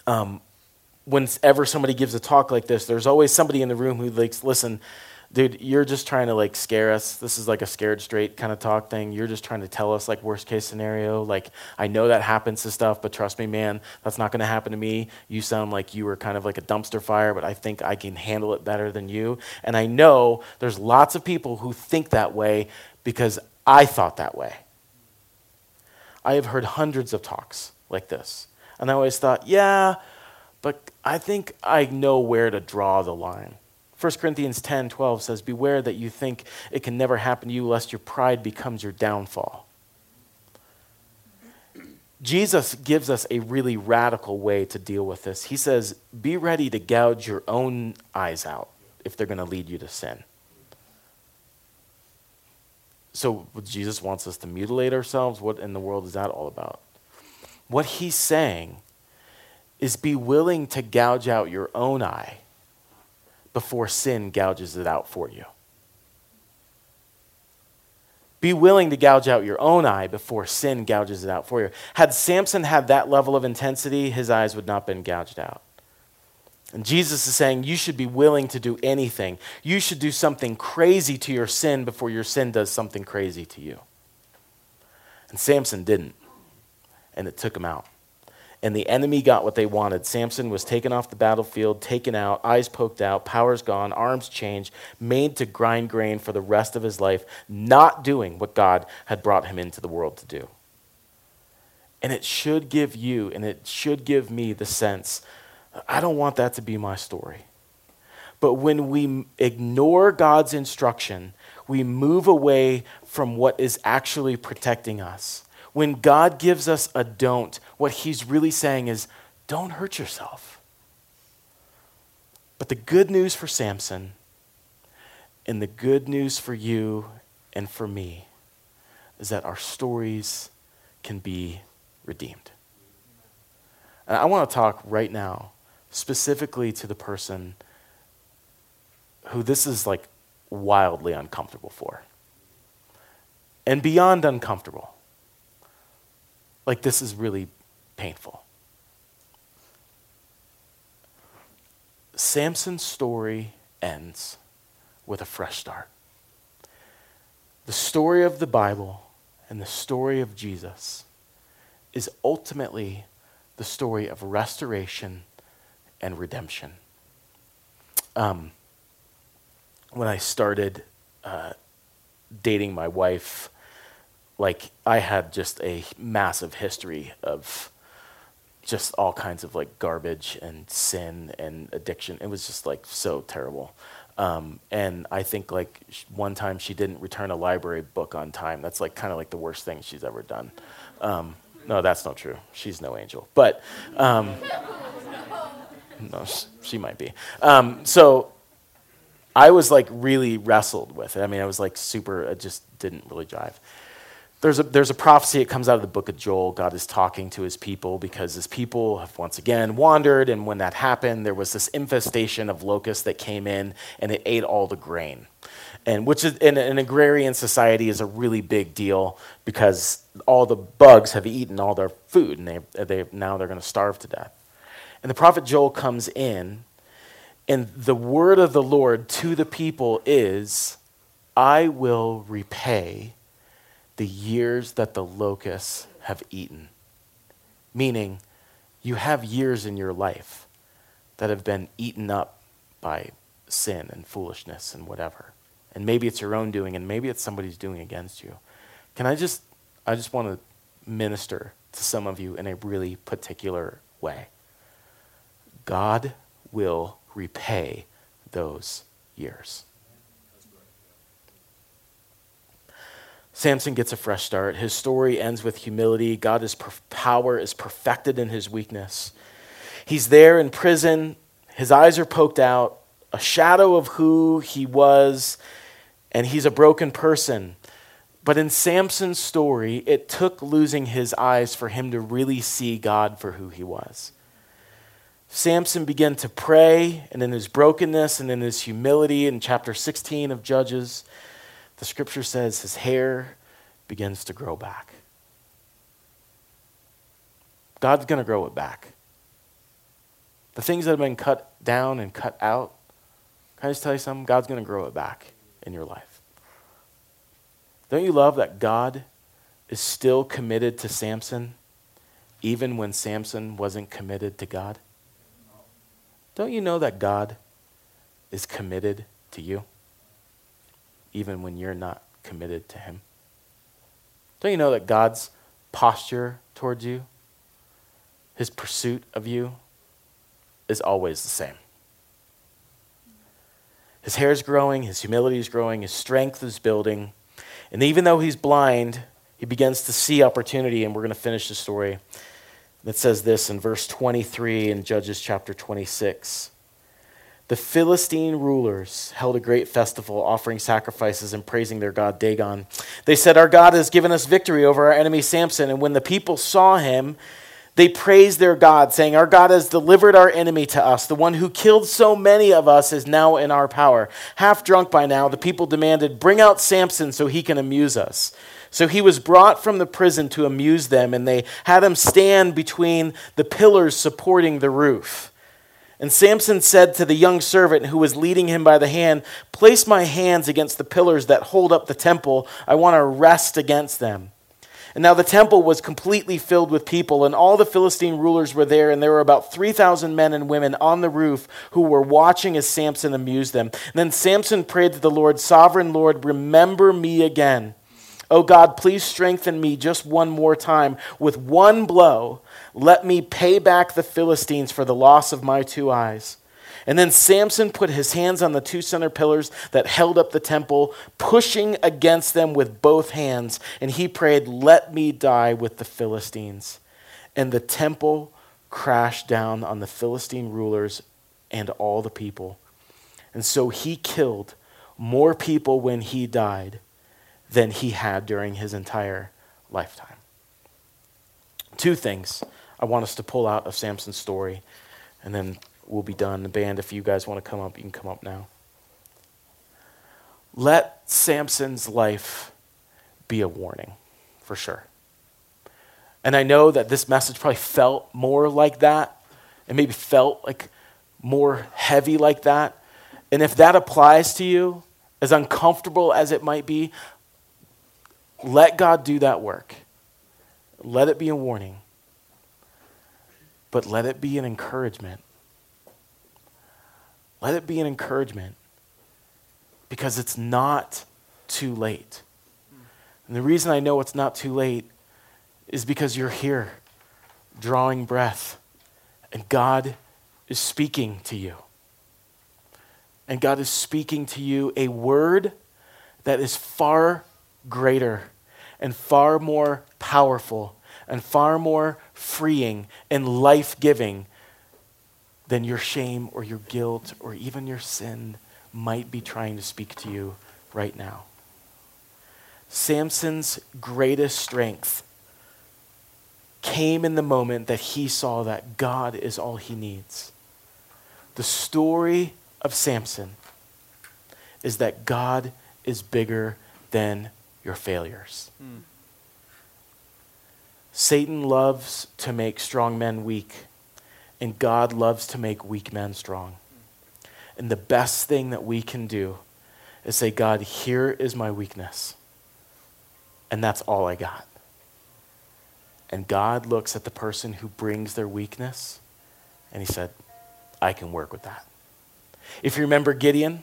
um, whenever somebody gives a talk like this, there's always somebody in the room who like, listen, dude, you're just trying to like scare us. This is like a scared straight kind of talk thing. You're just trying to tell us like worst case scenario. Like I know that happens to stuff, but trust me, man, that's not going to happen to me. You sound like you were kind of like a dumpster fire, but I think I can handle it better than you. And I know there's lots of people who think that way because I thought that way. I have heard hundreds of talks like this. And I always thought, yeah, but I think I know where to draw the line. 1 Corinthians 10 12 says, Beware that you think it can never happen to you, lest your pride becomes your downfall. Jesus gives us a really radical way to deal with this. He says, Be ready to gouge your own eyes out if they're going to lead you to sin. So Jesus wants us to mutilate ourselves. What in the world is that all about? What he's saying is be willing to gouge out your own eye before sin gouges it out for you. Be willing to gouge out your own eye before sin gouges it out for you. Had Samson had that level of intensity, his eyes would not have been gouged out. And Jesus is saying you should be willing to do anything. You should do something crazy to your sin before your sin does something crazy to you. And Samson didn't. And it took him out and the enemy got what they wanted. Samson was taken off the battlefield, taken out, eyes poked out, powers gone, arms changed, made to grind grain for the rest of his life, not doing what God had brought him into the world to do. And it should give you and it should give me the sense I don't want that to be my story. But when we ignore God's instruction, we move away from what is actually protecting us when God gives us a don't, what he's really saying is, don't hurt yourself. But the good news for Samson and the good news for you and for me is that our stories can be redeemed. And I want to talk right now specifically to the person who this is like wildly uncomfortable for. And beyond uncomfortable like this is really painful. Samson's story ends with a fresh start. The story of the Bible and the story of Jesus is ultimately the story of restoration and redemption. Um, when I started uh, dating my wife, like I had just a massive history of just all kinds of like garbage and sin and addiction. It was just like so terrible. Um, and I think like one time she didn't return a library book on time. That's like kind of like the worst thing she's ever done. Um, no, that's not true. She's no angel, but um, no, she might be. Um, so I was like really wrestled with it. I mean, I was like super. It just didn't really jive there's a, there's a prophecy, it comes out of the book of Joel. God is talking to his people because his people have once again wandered. And when that happened, there was this infestation of locusts that came in and it ate all the grain. And which is, in an agrarian society is a really big deal because all the bugs have eaten all their food and they, they, now they're going to starve to death. And the prophet Joel comes in, and the word of the Lord to the people is, I will repay the years that the locusts have eaten. Meaning, you have years in your life that have been eaten up by sin and foolishness and whatever. And maybe it's your own doing, and maybe it's somebody's doing against you. Can I just, I just want to minister to some of you in a really particular way. God will repay those years. Samson gets a fresh start. His story ends with humility. God's power is perfected in his weakness. He's there in prison. His eyes are poked out, a shadow of who he was, and he's a broken person. But in Samson's story, it took losing his eyes for him to really see God for who he was. Samson began to pray, and in his brokenness and in his humility, in chapter 16 of Judges, the scripture says his hair begins to grow back. God's going to grow it back. The things that have been cut down and cut out, can I just tell you something? God's going to grow it back in your life. Don't you love that God is still committed to Samson, even when Samson wasn't committed to God? Don't you know that God is committed to you? even when you're not committed to Him? Don't you know that God's posture towards you, His pursuit of you, is always the same? His hair is growing, his humility is growing, his strength is building. And even though he's blind, he begins to see opportunity. And we're going to finish the story. That says this in verse 23 in Judges chapter 26 the Philistine rulers held a great festival, offering sacrifices and praising their god Dagon. They said, Our God has given us victory over our enemy Samson. And when the people saw him, They praised their God, saying, Our God has delivered our enemy to us. The one who killed so many of us is now in our power. Half drunk by now, the people demanded, Bring out Samson so he can amuse us. So he was brought from the prison to amuse them, and they had him stand between the pillars supporting the roof. And Samson said to the young servant who was leading him by the hand, Place my hands against the pillars that hold up the temple. I want to rest against them. And now the temple was completely filled with people, and all the Philistine rulers were there, and there were about 3,000 men and women on the roof who were watching as Samson amused them. And then Samson prayed to the Lord, Sovereign Lord, remember me again. Oh God, please strengthen me just one more time. With one blow, let me pay back the Philistines for the loss of my two eyes. And then Samson put his hands on the two center pillars that held up the temple, pushing against them with both hands. And he prayed, Let me die with the Philistines. And the temple crashed down on the Philistine rulers and all the people. And so he killed more people when he died than he had during his entire lifetime. Two things I want us to pull out of Samson's story, and then we'll be done. The band, if you guys want to come up, you can come up now. Let Samson's life be a warning, for sure. And I know that this message probably felt more like that, and maybe felt like more heavy like that. And if that applies to you, as uncomfortable as it might be, let God do that work. Let it be a warning, but let it be an encouragement let it be an encouragement because it's not too late. And the reason I know it's not too late is because you're here drawing breath and God is speaking to you. And God is speaking to you a word that is far greater and far more powerful and far more freeing and life giving than your shame or your guilt or even your sin might be trying to speak to you right now. Samson's greatest strength came in the moment that he saw that God is all he needs. The story of Samson is that God is bigger than your failures. Hmm. Satan loves to make strong men weak. And God loves to make weak men strong. And the best thing that we can do is say, God, here is my weakness. And that's all I got. And God looks at the person who brings their weakness and he said, I can work with that. If you remember Gideon,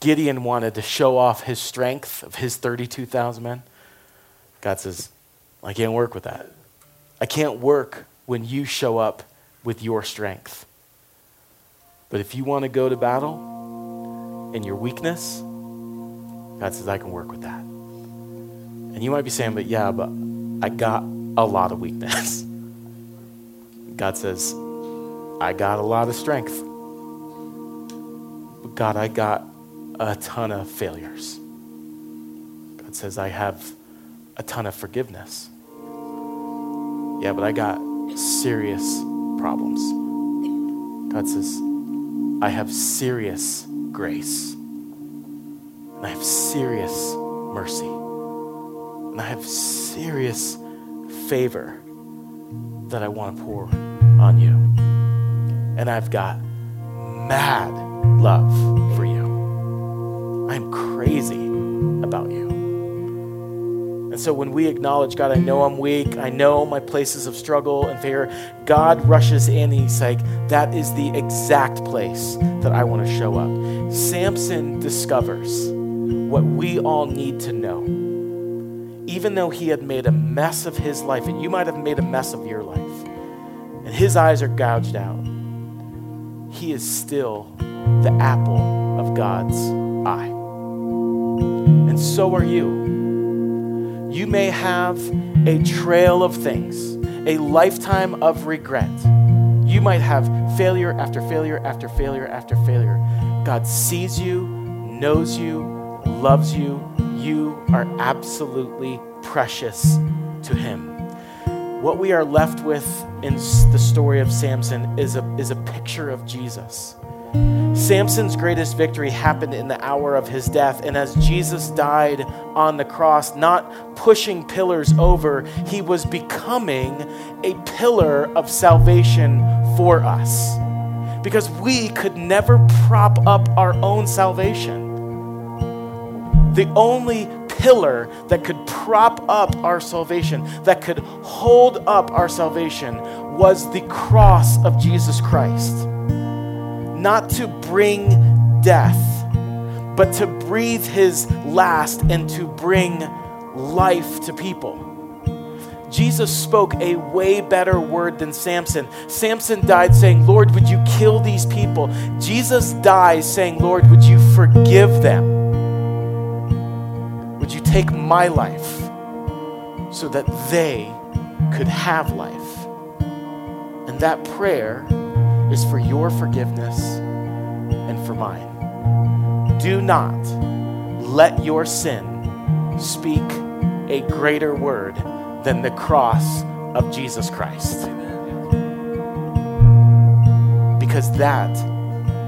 Gideon wanted to show off his strength of his 32,000 men. God says, I can't work with that. I can't work when you show up with your strength. But if you want to go to battle in your weakness, God says, I can work with that. And you might be saying, but yeah, but I got a lot of weakness. God says, I got a lot of strength. But God, I got a ton of failures. God says, I have a ton of forgiveness. Yeah, but I got serious problems. God says, I have serious grace, and I have serious mercy, and I have serious favor that I want to pour on you. And I've got mad love for you. I'm crazy about you. And so when we acknowledge, God, I know I'm weak, I know my places of struggle and fear, God rushes in and he's like, that is the exact place that I want to show up. Samson discovers what we all need to know. Even though he had made a mess of his life, and you might have made a mess of your life, and his eyes are gouged out, he is still the apple of God's eye. And so are you. You may have a trail of things, a lifetime of regret. You might have failure after failure after failure after failure. God sees you, knows you, loves you. You are absolutely precious to Him. what we are left with in the story of Samson is a, is a picture of Jesus. Samson's greatest victory happened in the hour of his death. And as Jesus died on the cross, not pushing pillars over, he was becoming a pillar of salvation for us. Because we could never prop up our own salvation. The only pillar that could prop up our salvation, that could hold up our salvation, was the cross of Jesus Christ not to bring death, but to breathe his last and to bring life to people. Jesus spoke a way better word than Samson. Samson died saying, Lord, would you kill these people? Jesus dies saying, Lord, would you forgive them? Would you take my life so that they could have life? And that prayer is for your forgiveness and for mine. Do not let your sin speak a greater word than the cross of Jesus Christ. Because that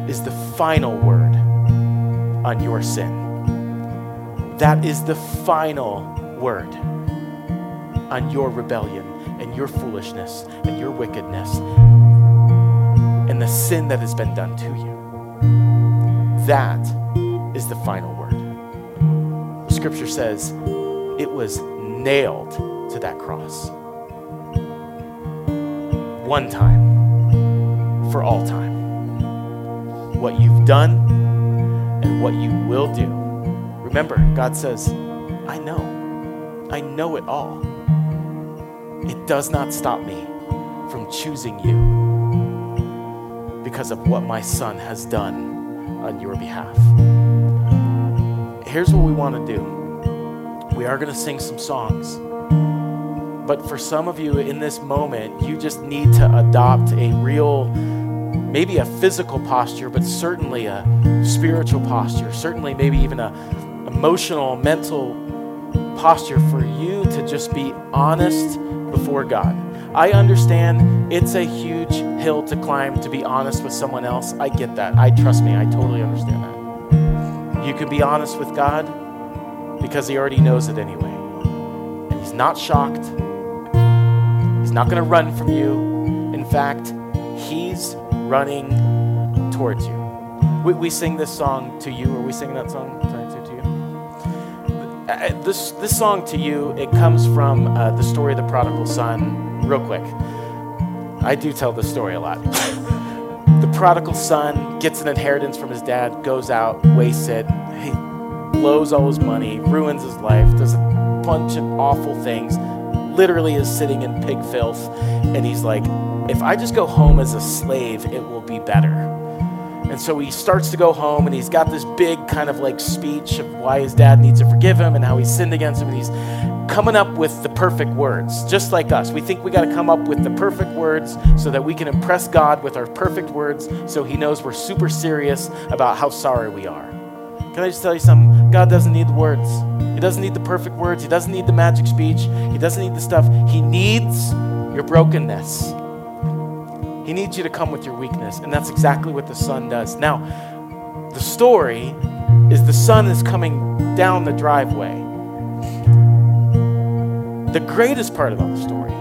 is the final word on your sin. That is the final word on your rebellion and your foolishness and your wickedness and the sin that has been done to you. That is the final word. Scripture says it was nailed to that cross. One time, for all time. What you've done and what you will do. Remember, God says, I know. I know it all. It does not stop me from choosing you because of what my son has done on your behalf. Here's what we want to do we are going to sing some songs. But for some of you in this moment, you just need to adopt a real, maybe a physical posture, but certainly a spiritual posture, certainly maybe even a emotional, mental posture for you to just be honest before God. I understand it's a huge hill to climb to be honest with someone else. I get that. I trust me, I totally understand that. You can be honest with God because He already knows it anyway. And He's not shocked, He's not going to run from you. In fact, He's running towards you. We, we sing this song to you. Are we singing that song? Uh, this, this song to you, it comes from uh, the story of the prodigal son real quick. I do tell this story a lot. the prodigal son gets an inheritance from his dad, goes out, wastes it, he blows all his money, ruins his life, does a bunch of awful things, literally is sitting in pig filth, and he's like, if I just go home as a slave, it will be better. And so he starts to go home and he's got this big kind of like speech of why his dad needs to forgive him and how he sinned against him. And he's coming up with the perfect words, just like us. We think we got to come up with the perfect words so that we can impress God with our perfect words so He knows we're super serious about how sorry we are. Can I just tell you something? God doesn't need the words. He doesn't need the perfect words. He doesn't need the magic speech. He doesn't need the stuff. He needs your brokenness. He needs you to come with your weakness. And that's exactly what the Son does. Now, the story is the Son is coming down the driveway the greatest part about the story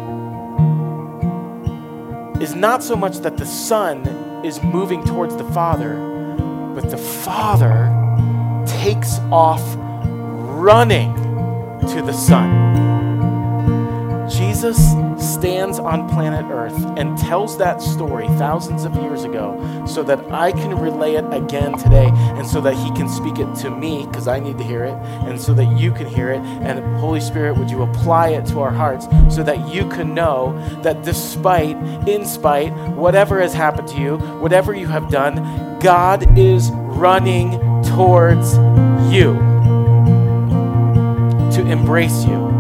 is not so much that the Son is moving towards the Father, but the Father takes off running to the Son. Jesus stands on planet Earth and tells that story thousands of years ago so that I can relay it again today and so that He can speak it to me because I need to hear it and so that you can hear it. And Holy Spirit, would you apply it to our hearts so that you can know that despite, in spite, whatever has happened to you, whatever you have done, God is running towards you to embrace you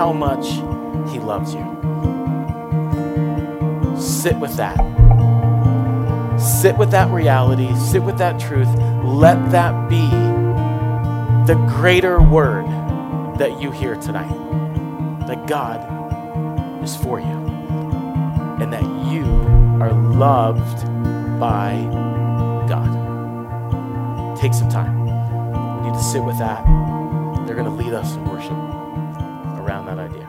how much He loves you. Sit with that. Sit with that reality. Sit with that truth. Let that be the greater word that you hear tonight. that God is for you and that you are loved by God. Take some time. We need to sit with that. They're going to lead us in worship around that idea.